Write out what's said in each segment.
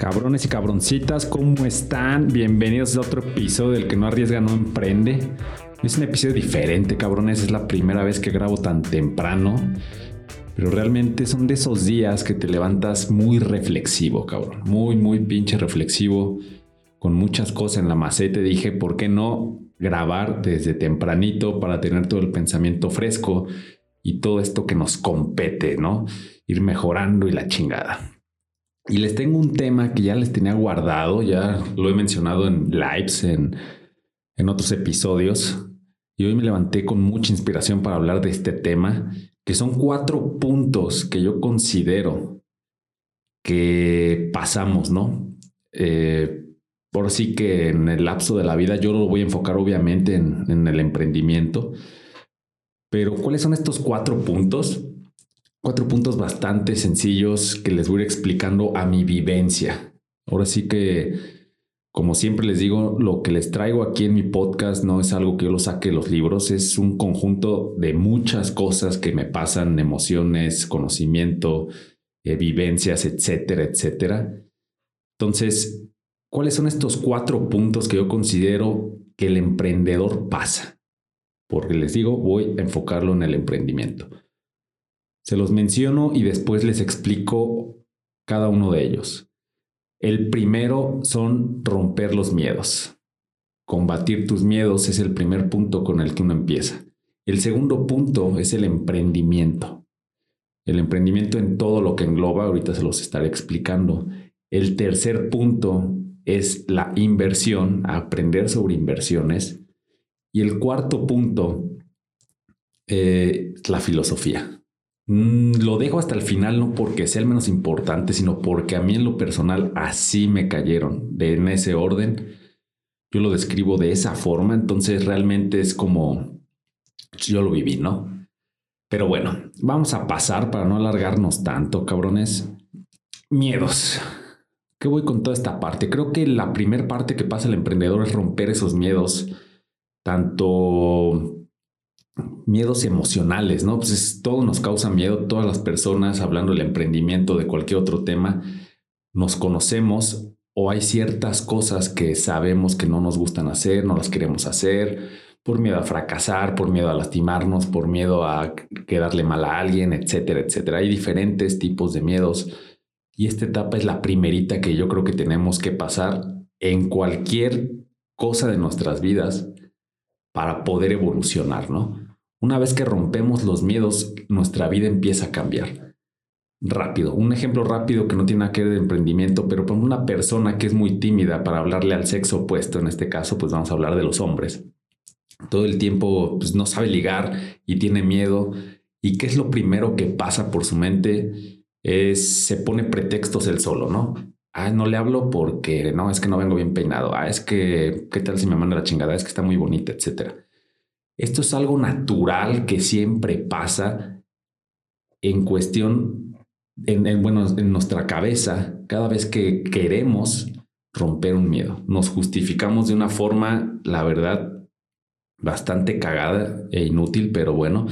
Cabrones y cabroncitas, ¿cómo están? Bienvenidos a otro episodio del que no arriesga, no emprende. Es un episodio diferente, cabrones. Es la primera vez que grabo tan temprano. Pero realmente son de esos días que te levantas muy reflexivo, cabrón. Muy, muy pinche reflexivo. Con muchas cosas en la maceta. Dije, ¿por qué no grabar desde tempranito para tener todo el pensamiento fresco y todo esto que nos compete, ¿no? Ir mejorando y la chingada. Y les tengo un tema que ya les tenía guardado, ya lo he mencionado en lives, en, en otros episodios. Y hoy me levanté con mucha inspiración para hablar de este tema, que son cuatro puntos que yo considero que pasamos, ¿no? Eh, por sí que en el lapso de la vida yo lo voy a enfocar obviamente en, en el emprendimiento. Pero ¿cuáles son estos cuatro puntos? Cuatro puntos bastante sencillos que les voy a ir explicando a mi vivencia. Ahora sí que, como siempre les digo, lo que les traigo aquí en mi podcast no es algo que yo lo saque de los libros, es un conjunto de muchas cosas que me pasan, emociones, conocimiento, eh, vivencias, etcétera, etcétera. Entonces, ¿cuáles son estos cuatro puntos que yo considero que el emprendedor pasa? Porque les digo, voy a enfocarlo en el emprendimiento. Se los menciono y después les explico cada uno de ellos. El primero son romper los miedos. Combatir tus miedos es el primer punto con el que uno empieza. El segundo punto es el emprendimiento. El emprendimiento en todo lo que engloba, ahorita se los estaré explicando. El tercer punto es la inversión, aprender sobre inversiones. Y el cuarto punto, eh, la filosofía. Mm, lo dejo hasta el final no porque sea el menos importante, sino porque a mí en lo personal así me cayeron, de en ese orden. Yo lo describo de esa forma, entonces realmente es como yo lo viví, ¿no? Pero bueno, vamos a pasar para no alargarnos tanto, cabrones. Miedos. ¿Qué voy con toda esta parte? Creo que la primera parte que pasa el emprendedor es romper esos miedos, tanto miedos emocionales, ¿no? Pues todo nos causa miedo, todas las personas, hablando del emprendimiento, de cualquier otro tema, nos conocemos o hay ciertas cosas que sabemos que no nos gustan hacer, no las queremos hacer, por miedo a fracasar, por miedo a lastimarnos, por miedo a quedarle mal a alguien, etcétera, etcétera. Hay diferentes tipos de miedos y esta etapa es la primerita que yo creo que tenemos que pasar en cualquier cosa de nuestras vidas para poder evolucionar, ¿no? Una vez que rompemos los miedos, nuestra vida empieza a cambiar. Rápido. Un ejemplo rápido que no tiene nada que ver de emprendimiento, pero para una persona que es muy tímida para hablarle al sexo opuesto, en este caso, pues vamos a hablar de los hombres. Todo el tiempo pues, no sabe ligar y tiene miedo. ¿Y qué es lo primero que pasa por su mente? Es se pone pretextos él solo, ¿no? Ah, no le hablo porque no, es que no vengo bien peinado. Ah, es que, ¿qué tal si me manda la chingada? Es que está muy bonita, etcétera. Esto es algo natural que siempre pasa en cuestión, en, bueno, en nuestra cabeza, cada vez que queremos romper un miedo. Nos justificamos de una forma, la verdad, bastante cagada e inútil, pero bueno,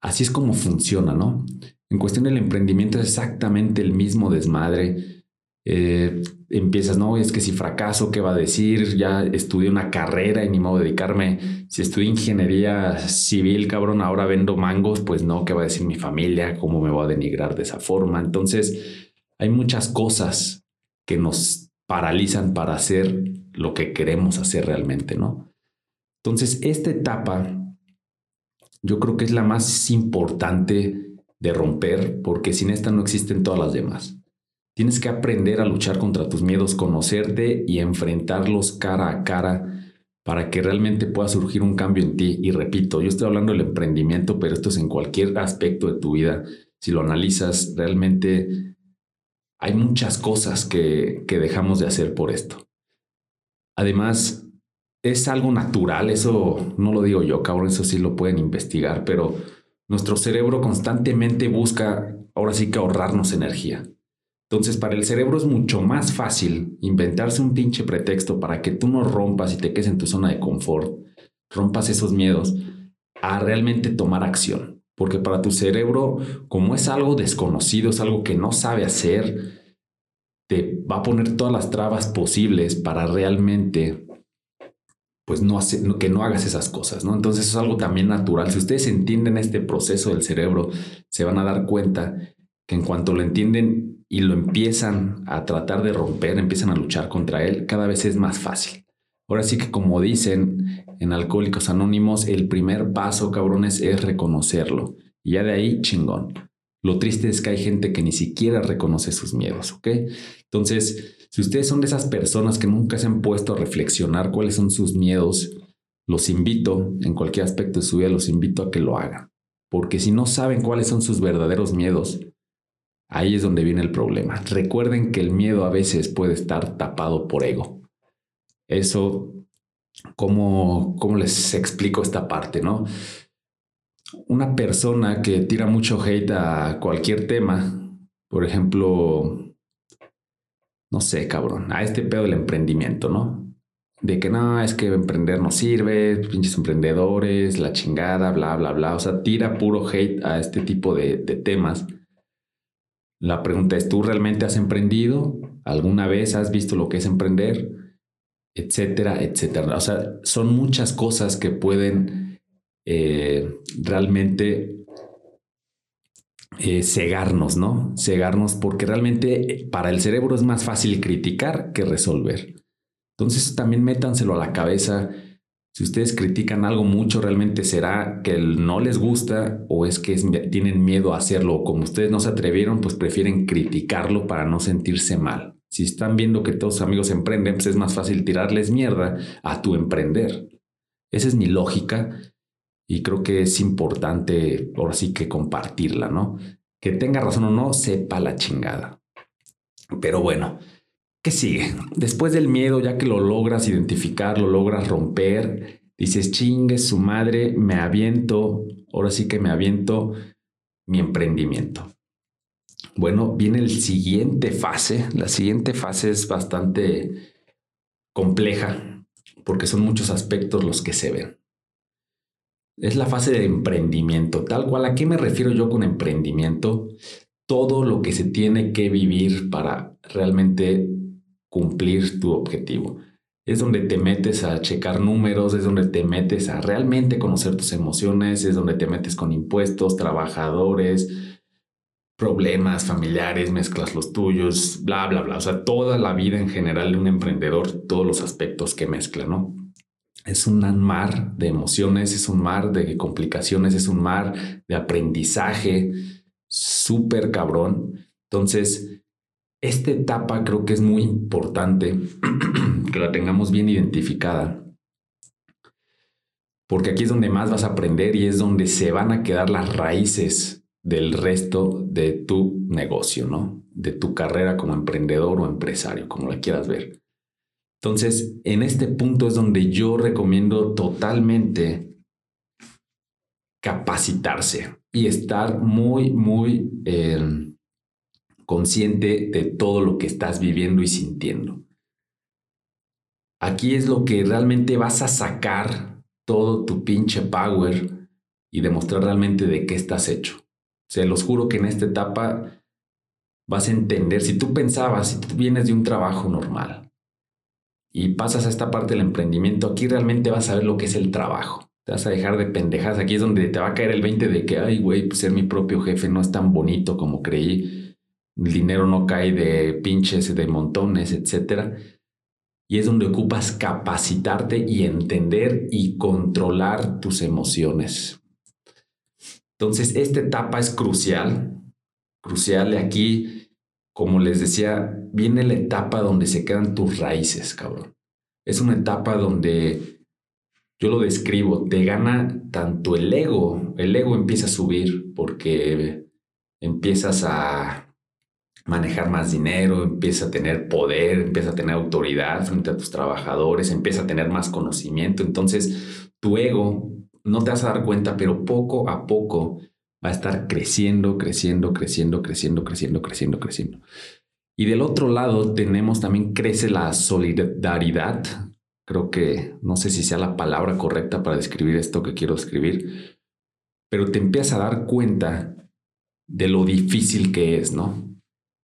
así es como funciona, ¿no? En cuestión del emprendimiento es exactamente el mismo desmadre eh, empiezas, no, es que si fracaso, ¿qué va a decir? Ya estudié una carrera y ni modo de dedicarme. Si estudié ingeniería civil, cabrón, ahora vendo mangos, pues no, ¿qué va a decir mi familia? ¿Cómo me voy a denigrar de esa forma? Entonces, hay muchas cosas que nos paralizan para hacer lo que queremos hacer realmente, ¿no? Entonces, esta etapa yo creo que es la más importante de romper, porque sin esta no existen todas las demás. Tienes que aprender a luchar contra tus miedos, conocerte y enfrentarlos cara a cara para que realmente pueda surgir un cambio en ti. Y repito, yo estoy hablando del emprendimiento, pero esto es en cualquier aspecto de tu vida. Si lo analizas, realmente hay muchas cosas que, que dejamos de hacer por esto. Además, es algo natural, eso no lo digo yo, cabrón, eso sí lo pueden investigar, pero nuestro cerebro constantemente busca, ahora sí que ahorrarnos energía. Entonces, para el cerebro es mucho más fácil inventarse un pinche pretexto para que tú no rompas y te quedes en tu zona de confort, rompas esos miedos, a realmente tomar acción. Porque para tu cerebro, como es algo desconocido, es algo que no sabe hacer, te va a poner todas las trabas posibles para realmente pues no que no hagas esas cosas, ¿no? Entonces es algo también natural. Si ustedes entienden este proceso del cerebro, se van a dar cuenta que en cuanto lo entienden y lo empiezan a tratar de romper, empiezan a luchar contra él, cada vez es más fácil. Ahora sí que como dicen en Alcohólicos Anónimos, el primer paso, cabrones, es reconocerlo. Y ya de ahí, chingón. Lo triste es que hay gente que ni siquiera reconoce sus miedos, ¿ok? Entonces, si ustedes son de esas personas que nunca se han puesto a reflexionar cuáles son sus miedos, los invito, en cualquier aspecto de su vida, los invito a que lo hagan. Porque si no saben cuáles son sus verdaderos miedos, ahí es donde viene el problema. Recuerden que el miedo a veces puede estar tapado por ego. Eso, ¿cómo, cómo les explico esta parte, no? Una persona que tira mucho hate a cualquier tema, por ejemplo, no sé, cabrón, a este pedo del emprendimiento, ¿no? De que no, es que emprender no sirve, pinches emprendedores, la chingada, bla, bla, bla. O sea, tira puro hate a este tipo de, de temas. La pregunta es, ¿tú realmente has emprendido? ¿Alguna vez has visto lo que es emprender? Etcétera, etcétera. O sea, son muchas cosas que pueden eh, realmente eh, cegarnos, ¿no? Cegarnos porque realmente eh, para el cerebro es más fácil criticar que resolver. Entonces también métanselo a la cabeza. Si ustedes critican algo mucho, realmente será que no les gusta o es que tienen miedo a hacerlo. como ustedes no se atrevieron, pues prefieren criticarlo para no sentirse mal. Si están viendo que todos sus amigos emprenden, pues es más fácil tirarles mierda a tu emprender. Esa es mi lógica y creo que es importante, ahora sí que compartirla, ¿no? Que tenga razón o no, sepa la chingada. Pero bueno, ¿qué sigue? Después del miedo, ya que lo logras identificar, lo logras romper, dices, chingue su madre, me aviento, ahora sí que me aviento mi emprendimiento. Bueno, viene el siguiente fase. La siguiente fase es bastante compleja porque son muchos aspectos los que se ven. Es la fase de emprendimiento, tal cual. ¿A qué me refiero yo con emprendimiento? Todo lo que se tiene que vivir para realmente cumplir tu objetivo. Es donde te metes a checar números, es donde te metes a realmente conocer tus emociones, es donde te metes con impuestos, trabajadores, problemas familiares, mezclas los tuyos, bla, bla, bla. O sea, toda la vida en general de un emprendedor, todos los aspectos que mezcla, ¿no? es un mar de emociones, es un mar de complicaciones, es un mar de aprendizaje súper cabrón. Entonces, esta etapa creo que es muy importante que la tengamos bien identificada, porque aquí es donde más vas a aprender y es donde se van a quedar las raíces del resto de tu negocio, ¿no? De tu carrera como emprendedor o empresario, como la quieras ver. Entonces, en este punto es donde yo recomiendo totalmente capacitarse y estar muy, muy em, consciente de todo lo que estás viviendo y sintiendo. Aquí es lo que realmente vas a sacar todo tu pinche power y demostrar realmente de qué estás hecho. Se los juro que en esta etapa vas a entender, si tú pensabas, si tú vienes de un trabajo normal, y pasas a esta parte del emprendimiento, aquí realmente vas a ver lo que es el trabajo. Te vas a dejar de pendejas. Aquí es donde te va a caer el 20 de que, ay, güey, pues ser mi propio jefe no es tan bonito como creí. El dinero no cae de pinches, de montones, etc. Y es donde ocupas capacitarte y entender y controlar tus emociones. Entonces, esta etapa es crucial. Crucial aquí como les decía, viene la etapa donde se quedan tus raíces, cabrón. Es una etapa donde yo lo describo, te gana tanto el ego, el ego empieza a subir porque empiezas a manejar más dinero, empieza a tener poder, empieza a tener autoridad frente a tus trabajadores, empieza a tener más conocimiento. Entonces, tu ego, no te vas a dar cuenta, pero poco a poco va a estar creciendo, creciendo, creciendo, creciendo, creciendo, creciendo, creciendo. Y del otro lado tenemos también crece la solidaridad. Creo que no sé si sea la palabra correcta para describir esto que quiero escribir, pero te empiezas a dar cuenta de lo difícil que es, ¿no?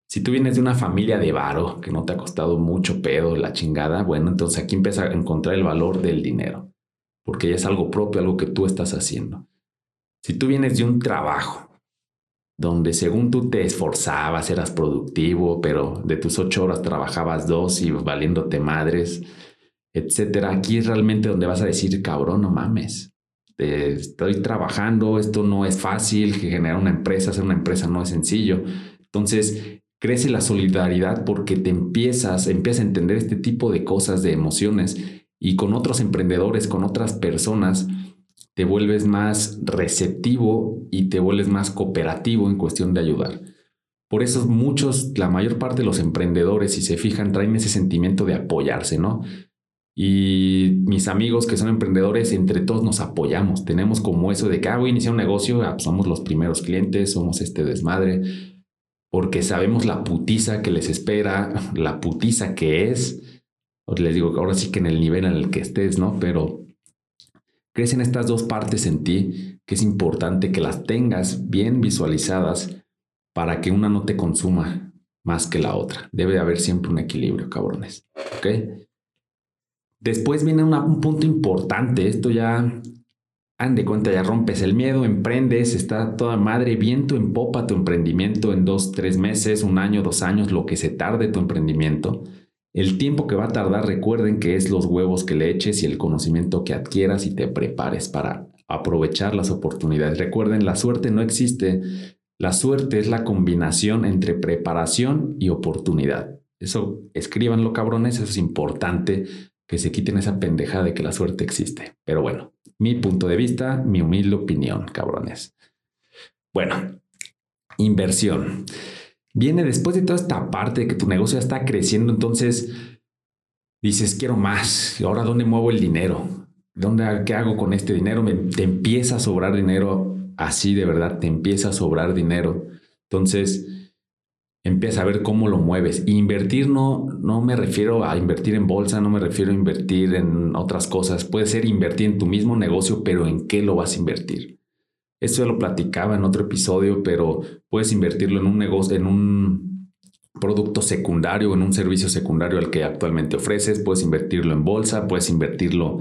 Si tú vienes de una familia de varo que no te ha costado mucho pedo, la chingada, bueno, entonces aquí empieza a encontrar el valor del dinero, porque ya es algo propio, algo que tú estás haciendo. Si tú vienes de un trabajo donde según tú te esforzabas, eras productivo, pero de tus ocho horas trabajabas dos y valiéndote madres, etcétera, aquí es realmente donde vas a decir, cabrón, no mames, estoy trabajando, esto no es fácil, generar una empresa, hacer una empresa no es sencillo. Entonces, crece la solidaridad porque te empiezas, empiezas a entender este tipo de cosas, de emociones, y con otros emprendedores, con otras personas, te vuelves más receptivo y te vuelves más cooperativo en cuestión de ayudar. Por eso muchos, la mayor parte de los emprendedores, si se fijan, traen ese sentimiento de apoyarse, ¿no? Y mis amigos que son emprendedores, entre todos nos apoyamos. Tenemos como eso de que, ah, voy a iniciar un negocio, ah, somos los primeros clientes, somos este desmadre, porque sabemos la putiza que les espera, la putiza que es. Les digo que ahora sí que en el nivel en el que estés, ¿no? Pero crecen estas dos partes en ti que es importante que las tengas bien visualizadas para que una no te consuma más que la otra. Debe haber siempre un equilibrio, cabrones. ¿Ok? Después viene un punto importante, esto ya, han de cuenta, ya rompes el miedo, emprendes, está toda madre, viento en popa tu emprendimiento en dos, tres meses, un año, dos años, lo que se tarde tu emprendimiento. El tiempo que va a tardar, recuerden que es los huevos que le eches y el conocimiento que adquieras y te prepares para aprovechar las oportunidades. Recuerden, la suerte no existe. La suerte es la combinación entre preparación y oportunidad. Eso, escríbanlo cabrones, eso es importante que se quiten esa pendejada de que la suerte existe. Pero bueno, mi punto de vista, mi humilde opinión, cabrones. Bueno, inversión. Viene después de toda esta parte de que tu negocio ya está creciendo, entonces dices, quiero más. ¿Y ahora dónde muevo el dinero? ¿Dónde, ¿Qué hago con este dinero? Me, te empieza a sobrar dinero así de verdad, te empieza a sobrar dinero. Entonces, empieza a ver cómo lo mueves. Invertir no, no me refiero a invertir en bolsa, no me refiero a invertir en otras cosas. Puede ser invertir en tu mismo negocio, pero ¿en qué lo vas a invertir? Esto ya lo platicaba en otro episodio, pero puedes invertirlo en un negocio, en un producto secundario, en un servicio secundario al que actualmente ofreces. Puedes invertirlo en bolsa, puedes invertirlo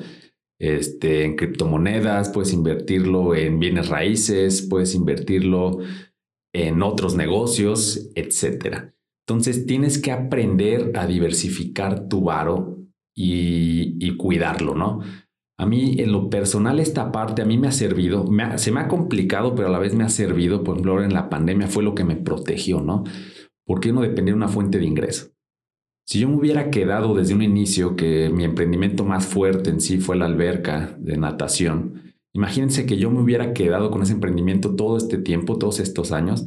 este, en criptomonedas, puedes invertirlo en bienes raíces, puedes invertirlo en otros negocios, etcétera. Entonces tienes que aprender a diversificar tu varo y, cuidarlo, ¿no? A mí, en lo personal, esta parte a mí me ha servido, se me ha complicado, pero a la vez me ha servido, por ejemplo, ahora en la pandemia fue lo que me protegió, ¿no? Porque no dependía de una fuente de ingreso. Si yo me hubiera quedado desde un inicio que mi emprendimiento más fuerte en sí fue la alberca de natación, Imagínense que yo me hubiera quedado con ese emprendimiento todo este tiempo, todos estos años.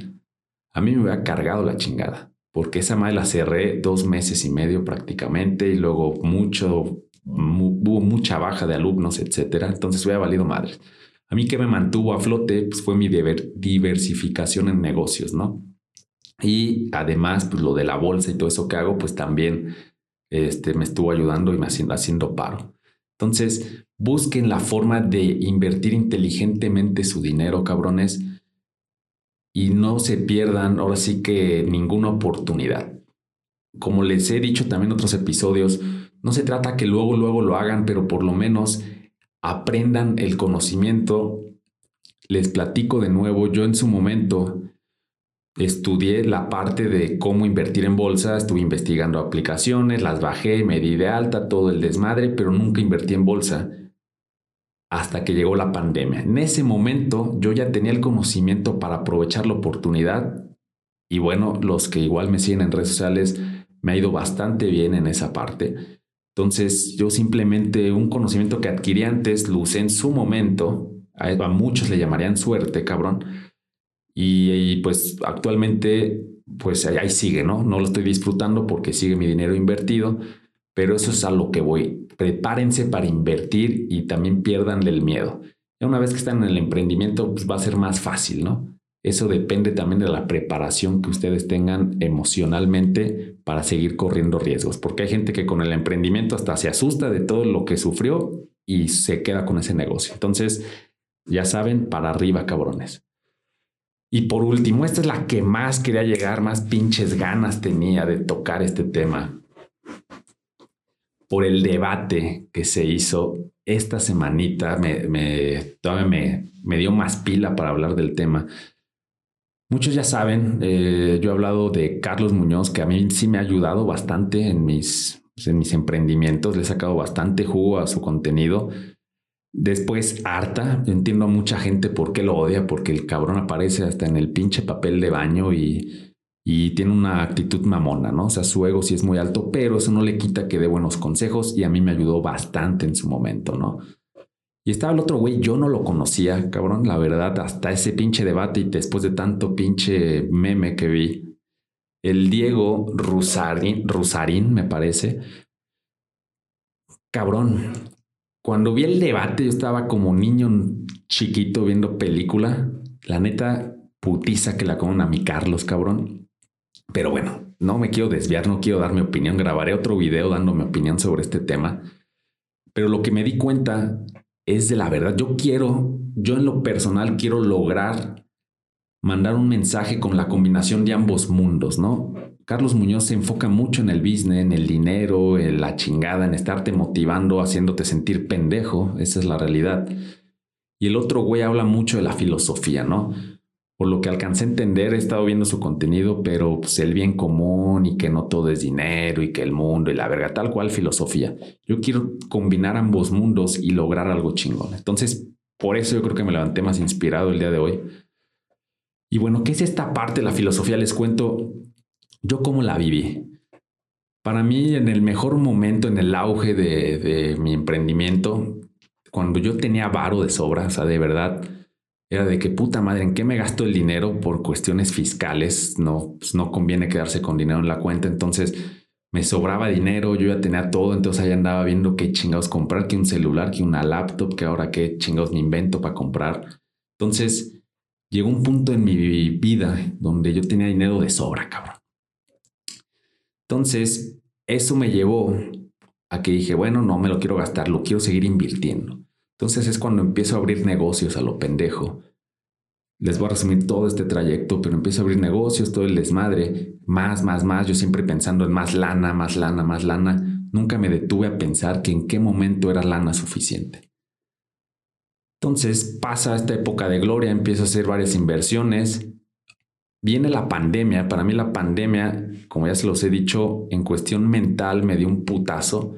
A mí me hubiera cargado la chingada, porque esa madre la cerré dos meses y medio prácticamente y luego mucho, hubo mucha baja de alumnos, etcétera. Entonces hubiera valido madre. A mí que me mantuvo a flote pues fue mi diversificación en negocios, ¿no? Y además, pues lo de la bolsa y todo eso que hago, pues también este, me estuvo ayudando y me haciendo, haciendo paro. Entonces, busquen la forma de invertir inteligentemente su dinero, cabrones, y no se pierdan ahora sí que ninguna oportunidad. Como les he dicho también en otros episodios, no se trata que luego, luego lo hagan, pero por lo menos aprendan el conocimiento. Les platico de nuevo, yo en su momento estudié la parte de cómo invertir en bolsa, estuve investigando aplicaciones, las bajé, me di de alta, todo el desmadre, pero nunca invertí en bolsa hasta que llegó la pandemia. En ese momento yo ya tenía el conocimiento para aprovechar la oportunidad y bueno, los que igual me siguen en redes sociales, me ha ido bastante bien en esa parte. Entonces yo simplemente un conocimiento que adquirí antes lo en su momento, a, muchos le llamarían suerte, cabrón, y, pues actualmente pues ahí sigue, ¿no? No lo estoy disfrutando porque sigue mi dinero invertido, pero eso es a lo que voy. Prepárense para invertir y también pierdan del miedo. Una vez que están en el emprendimiento, pues va a ser más fácil, ¿no? Eso depende también de la preparación que ustedes tengan emocionalmente para seguir corriendo riesgos, porque hay gente que con el emprendimiento hasta se asusta de todo lo que sufrió y se queda con ese negocio. Entonces, ya saben, para arriba, cabrones. Y por último, esta es la que más quería llegar, más pinches ganas tenía de tocar este tema. Por el debate que se hizo esta semanita, me, todavía me, me dio más pila para hablar del tema. Muchos ya saben, eh, yo he hablado de Carlos Muñoz, que a mí sí me ha ayudado bastante en mis, en mis emprendimientos, le he sacado bastante jugo a su contenido. Después, harta. Entiendo a mucha gente por qué lo odia, porque el cabrón aparece hasta en el pinche papel de baño y, y tiene una actitud mamona, ¿no? O sea, su ego sí es muy alto, pero eso no le quita que dé buenos consejos y a mí me ayudó bastante en su momento, ¿no? Y estaba el otro güey, yo no lo conocía, cabrón, la verdad, hasta ese pinche debate y después de tanto pinche meme que vi. El Diego Rusarín, Rusarín me parece. Cabrón, cuando vi el debate, yo estaba como niño chiquito viendo película. La neta, putiza que la comen a mi Carlos, cabrón. Pero bueno, no me quiero desviar, no quiero dar mi opinión. Grabaré otro video dando mi opinión sobre este tema. Pero lo que me di cuenta es de la verdad. Yo quiero, yo en lo personal quiero lograr mandar un mensaje con la combinación de ambos mundos, ¿no? Carlos Muñoz se enfoca mucho en el business, en el dinero, en la chingada, en estarte motivando, haciéndote sentir pendejo, esa es la realidad. Y el otro güey habla mucho de la filosofía, ¿no? Por lo que alcancé a entender, he estado viendo su contenido, pero pues el bien común y que no todo es dinero y que el mundo y la verga, tal cual filosofía. Yo quiero combinar ambos mundos y lograr algo chingón. Entonces, por eso yo creo que me levanté más inspirado el día de hoy y bueno, ¿qué es esta parte de la filosofía? Les cuento yo cómo la viví. Para mí, en el mejor momento, en el auge de, mi emprendimiento, cuando yo tenía varo de sobra, o sea, de verdad, era de que puta madre, ¿en qué me gasto el dinero por cuestiones fiscales? No, pues no conviene quedarse con dinero en la cuenta. Entonces me sobraba dinero, yo ya tenía todo, entonces ahí andaba viendo qué chingados comprar, que un celular, que una laptop, que ahora qué chingados me invento para comprar. Entonces llegó un punto en mi vida donde yo tenía dinero de sobra, cabrón. Entonces, eso me llevó a que dije, bueno, no me lo quiero gastar, lo quiero seguir invirtiendo. Entonces es cuando empiezo a abrir negocios a lo pendejo. Les voy a resumir todo este trayecto, pero empiezo a abrir negocios, todo el desmadre, más, más, más, yo siempre pensando en más lana, más lana, más lana. Nunca me detuve a pensar que en qué momento era lana suficiente. Entonces pasa esta época de gloria, empiezo a hacer varias inversiones. Viene la pandemia. Para mí la pandemia, como ya se los he dicho, en cuestión mental me dio un putazo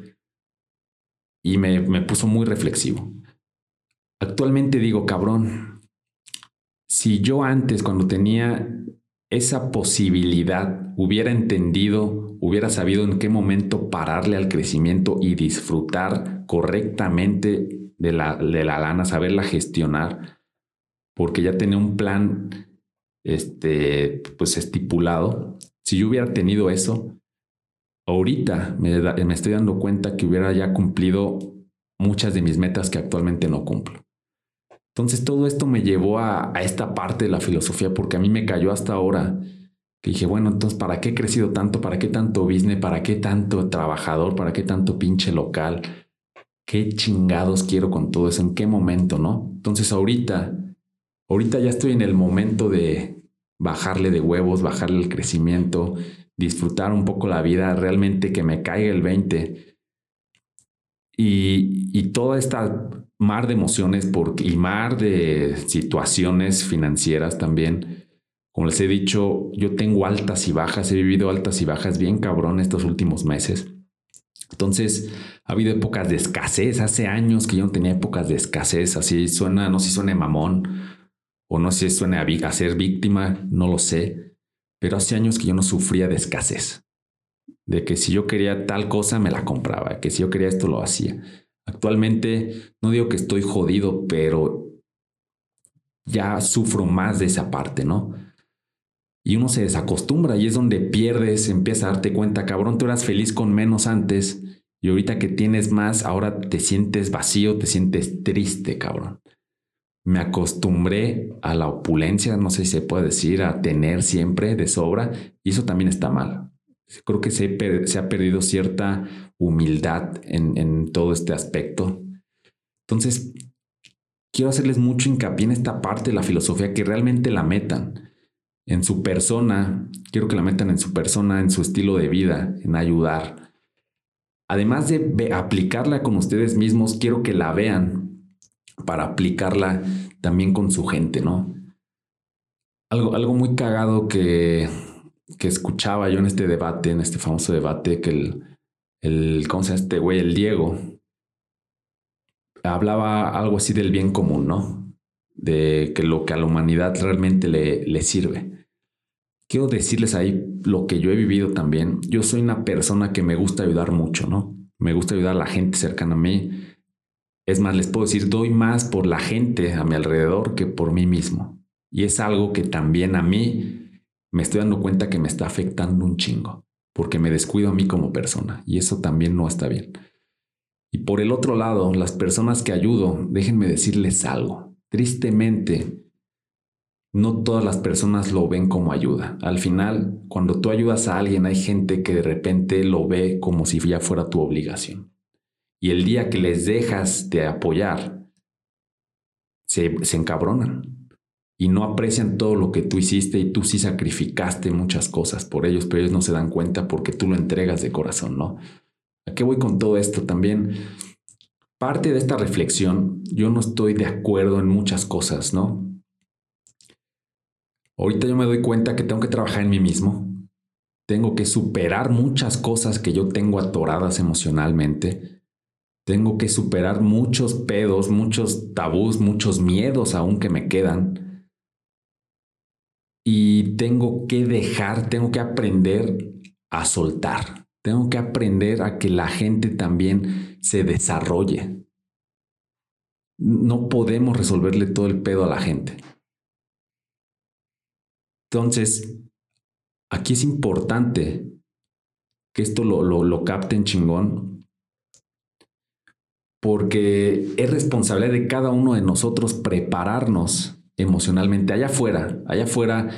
y me, me puso muy reflexivo. Actualmente digo, cabrón, si yo antes, cuando tenía esa posibilidad, hubiera entendido, hubiera sabido en qué momento pararle al crecimiento y disfrutar correctamente de la, de la lana, saberla gestionar, porque ya tenía un plan este, pues estipulado. Si yo hubiera tenido eso, ahorita me, estoy dando cuenta que hubiera ya cumplido muchas de mis metas que actualmente no cumplo. Entonces todo esto me llevó a, a, esta parte de la filosofía porque a mí me cayó hasta ahora que dije, bueno, entonces, ¿para qué he crecido tanto? ¿Para qué tanto business? ¿Para qué tanto trabajador? ¿Para qué tanto pinche local? qué chingados quiero con todo eso, en qué momento, ¿no? Entonces ahorita, ahorita ya estoy en el momento de bajarle de huevos, bajarle el crecimiento, disfrutar un poco la vida, realmente que me caiga el 20. Y, y toda esta mar de emociones porque, y mar de situaciones financieras también. Como les he dicho, yo tengo altas y bajas, he vivido altas y bajas bien cabrón estos últimos meses. Entonces, ha habido épocas de escasez. Hace años que yo no tenía épocas de escasez. Así suena, no sé si suene mamón o no sé si suena a, ser víctima, no lo sé. Pero hace años que yo no sufría de escasez. De que si yo quería tal cosa, me la compraba. Que si yo quería esto, lo hacía. Actualmente, no digo que estoy jodido, pero ya sufro más de esa parte, ¿no? Y uno se desacostumbra y es donde pierdes, empieza a darte cuenta, cabrón, tú eras feliz con menos antes y ahorita que tienes más, ahora te sientes vacío, te sientes triste, cabrón. Me acostumbré a la opulencia, no sé si se puede decir, a tener siempre de sobra y eso también está mal. Creo que se, ha perdido cierta humildad en, en todo este aspecto. Entonces, quiero hacerles mucho hincapié en esta parte de la filosofía que realmente la metan en su persona, quiero que la metan en su persona, en su estilo de vida, en ayudar. Además de aplicarla con ustedes mismos, quiero que la vean para aplicarla también con su gente, ¿no? Algo, algo muy cagado que, que escuchaba yo en este debate, en este famoso debate, que el, ¿cómo se llama este güey? El Diego, hablaba algo así del bien común, ¿no? De que lo que a la humanidad realmente le, le sirve. Quiero decirles ahí lo que yo he vivido también. Yo soy una persona que me gusta ayudar mucho, ¿no? Me gusta ayudar a la gente cercana a mí. Es más, les puedo decir, doy más por la gente a mi alrededor que por mí mismo. Y es algo que también a mí me estoy dando cuenta que me está afectando un chingo, porque me descuido a mí como persona. Y eso también no está bien. Y por el otro lado, las personas que ayudo, déjenme decirles algo. Tristemente, no todas las personas lo ven como ayuda. Al final, cuando tú ayudas a alguien, hay gente que de repente lo ve como si ya fuera tu obligación. Y el día que les dejas de apoyar, se, se encabronan y no aprecian todo lo que tú hiciste y tú sí sacrificaste muchas cosas por ellos, pero ellos no se dan cuenta porque tú lo entregas de corazón, ¿no? ¿A qué voy con todo esto? También parte de esta reflexión, yo no estoy de acuerdo en muchas cosas, ¿no? Ahorita yo me doy cuenta que tengo que trabajar en mí mismo, tengo que superar muchas cosas que yo tengo atoradas emocionalmente, tengo que superar muchos pedos, muchos tabús, muchos miedos aún que me quedan. Y tengo que dejar, tengo que aprender a soltar. Tengo que aprender a que la gente también se desarrolle. No podemos resolverle todo el pedo a la gente. Entonces, aquí es importante que esto lo, lo, lo capten chingón, porque es responsabilidad de cada uno de nosotros prepararnos emocionalmente allá afuera, allá afuera,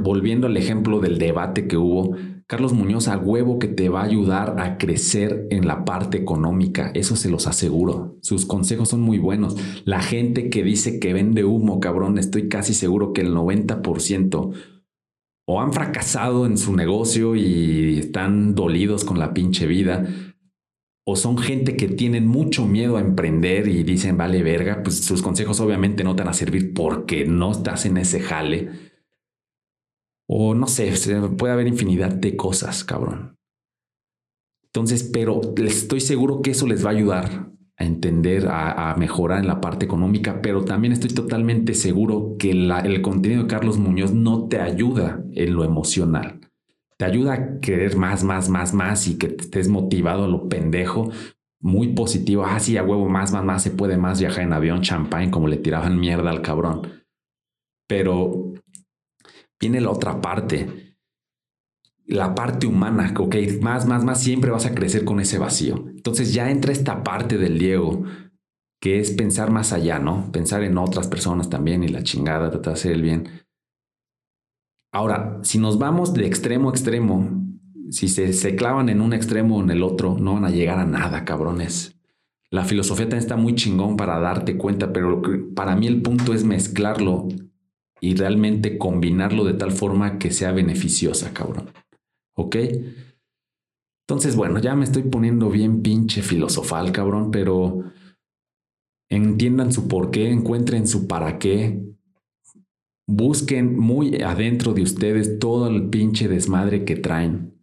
volviendo al ejemplo del debate que hubo, Carlos Muñoz a huevo que te va a ayudar a crecer en la parte económica, eso se los aseguro. Sus consejos son muy buenos. La gente que dice que vende humo, cabrón, estoy casi seguro que el 90% o han fracasado en su negocio y están dolidos con la pinche vida, o son gente que tienen mucho miedo a emprender y dicen, vale verga, pues sus consejos obviamente no te van a servir porque no estás en ese jale o no sé, puede haber infinidad de cosas, cabrón. Entonces, pero estoy seguro que eso les va a ayudar a entender, a, mejorar en la parte económica, pero también estoy totalmente seguro que el contenido de Carlos Muñoz no te ayuda en lo emocional. Te ayuda a querer más, más, más, más y que estés motivado a lo pendejo, muy positivo. Ah, sí, a huevo, más, más, más, se puede más viajar en avión, champagne, como le tiraban mierda al cabrón. Pero viene la otra parte, la parte humana, ok, más, más, más, siempre vas a crecer con ese vacío. Entonces ya entra esta parte del Diego, que es pensar más allá, ¿no? Pensar en otras personas también y la chingada, tratar de hacer el bien. Ahora, si nos vamos de extremo a extremo, si se, clavan en un extremo o en el otro, no van a llegar a nada, cabrones. La filosofía también está muy chingón para darte cuenta, pero para mí el punto es mezclarlo y realmente combinarlo de tal forma que sea beneficiosa, cabrón. ¿Ok? Entonces, bueno, ya me estoy poniendo bien pinche filosofal, cabrón, pero entiendan su por qué, encuentren su para qué, busquen muy adentro de ustedes todo el pinche desmadre que traen.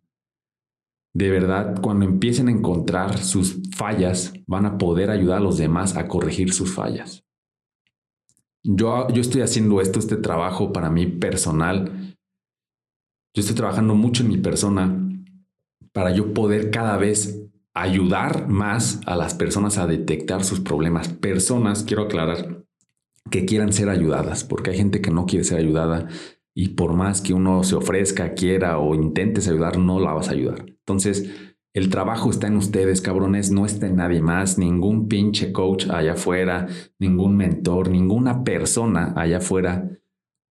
De verdad, cuando empiecen a encontrar sus fallas, van a poder ayudar a los demás a corregir sus fallas. Yo, yo estoy haciendo esto, este trabajo para mí personal. Yo estoy trabajando mucho en mi persona para yo poder cada vez ayudar más a las personas a detectar sus problemas. Personas, quiero aclarar, que quieran ser ayudadas, porque hay gente que no quiere ser ayudada y por más que uno se ofrezca, quiera o intentes ayudar, no la vas a ayudar. Entonces, el trabajo está en ustedes, cabrones, no está en nadie más, ningún pinche coach allá afuera, ningún mentor, ninguna persona allá afuera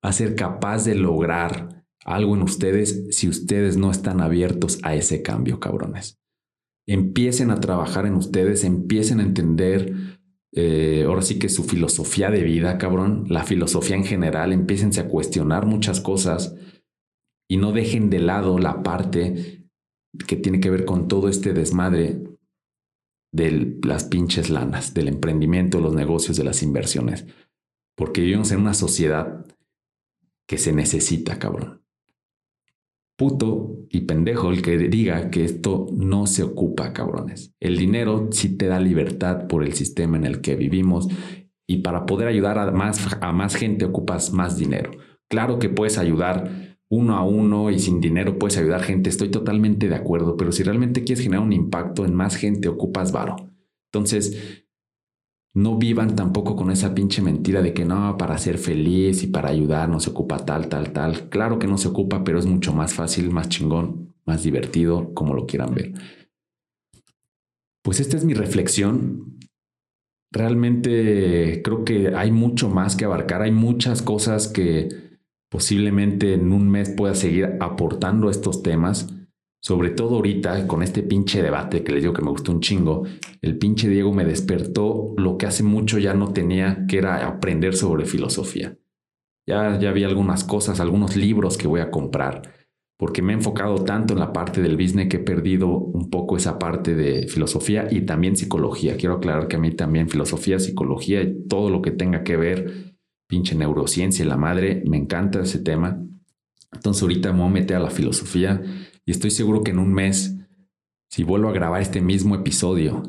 a ser capaz de lograr algo en ustedes si ustedes no están abiertos a ese cambio, cabrones. Empiecen a trabajar en ustedes, empiecen a entender eh, ahora sí que su filosofía de vida, cabrón, la filosofía en general, empiécense a cuestionar muchas cosas y no dejen de lado la parte que tiene que ver con todo este desmadre de las pinches lanas, del emprendimiento, los negocios, de las inversiones. Porque vivimos en una sociedad que se necesita, cabrón. Puto y pendejo el que diga que esto no se ocupa, cabrones. El dinero sí te da libertad por el sistema en el que vivimos y para poder ayudar a más, a más gente ocupas más dinero. Claro que puedes ayudar uno a uno y sin dinero puedes ayudar gente, estoy totalmente de acuerdo, pero si realmente quieres generar un impacto en más gente, ocupas varo. Entonces, no vivan tampoco con esa pinche mentira de que no, para ser feliz y para ayudar no se ocupa tal, tal, tal. Claro que no se ocupa, pero es mucho más fácil, más chingón, más divertido, como lo quieran ver. Pues esta es mi reflexión. Realmente creo que hay mucho más que abarcar, hay muchas cosas que posiblemente en un mes pueda seguir aportando estos temas. Sobre todo ahorita con este pinche debate que les digo que me gustó un chingo, el pinche Diego me despertó lo que hace mucho ya no tenía, que era aprender sobre filosofía. Ya, ya vi algunas cosas, algunos libros que voy a comprar, porque me he enfocado tanto en la parte del business que he perdido un poco esa parte de filosofía y también psicología. Quiero aclarar que a mí también filosofía, psicología y todo lo que tenga que ver pinche neurociencia, la madre, me encanta ese tema. Entonces ahorita me voy a meter a la filosofía y estoy seguro que en un mes, si vuelvo a grabar este mismo episodio,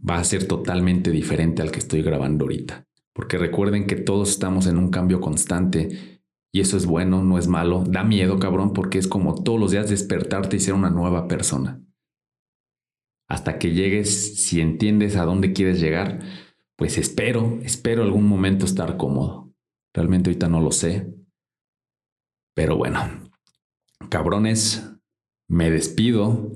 va a ser totalmente diferente al que estoy grabando ahorita. Porque recuerden que todos estamos en un cambio constante y eso es bueno, no es malo. Da miedo, cabrón, porque es como todos los días despertarte y ser una nueva persona. Hasta que llegues, si entiendes a dónde quieres llegar, pues espero, espero algún momento estar cómodo. Realmente ahorita no lo sé. Pero bueno, cabrones, me despido.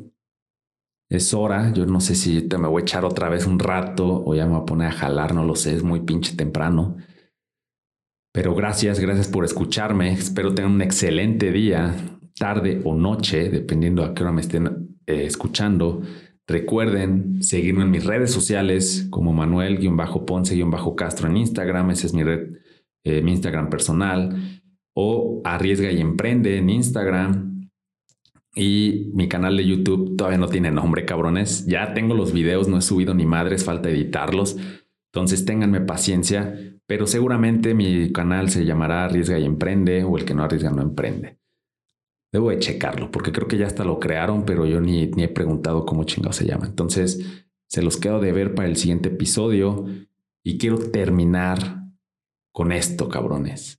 Es hora, yo no sé si te me voy a echar otra vez un rato o ya me voy a poner a jalar, no lo sé, es muy pinche temprano. Pero gracias, gracias por escucharme. Espero tengan un excelente día, tarde o noche, dependiendo a qué hora me estén eh, escuchando. Recuerden seguirme en mis redes sociales como Manuel-Ponce-Castro en Instagram. Ese es mi red, eh, mi Instagram personal. O Arriesga y Emprende en Instagram. Y mi canal de YouTube todavía no tiene nombre, cabrones. Ya tengo los videos, no he subido ni madres, falta editarlos. Entonces ténganme paciencia, pero seguramente mi canal se llamará Arriesga y Emprende o el que no arriesga no emprende. Debo de checarlo porque creo que ya hasta lo crearon, pero yo ni, ni he preguntado cómo chingado se llama. Entonces, se los quedo de ver para el siguiente episodio y quiero terminar con esto, cabrones.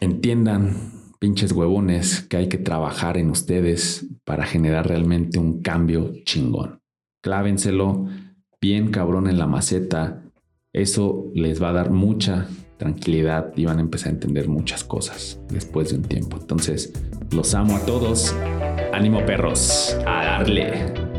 Entiendan, pinches huevones, que hay que trabajar en ustedes para generar realmente un cambio chingón. Clávenselo bien cabrón en la maceta. Eso les va a dar mucha tranquilidad y van a empezar a entender muchas cosas después de un tiempo. Entonces, los amo a todos. Ánimo perros, a darle.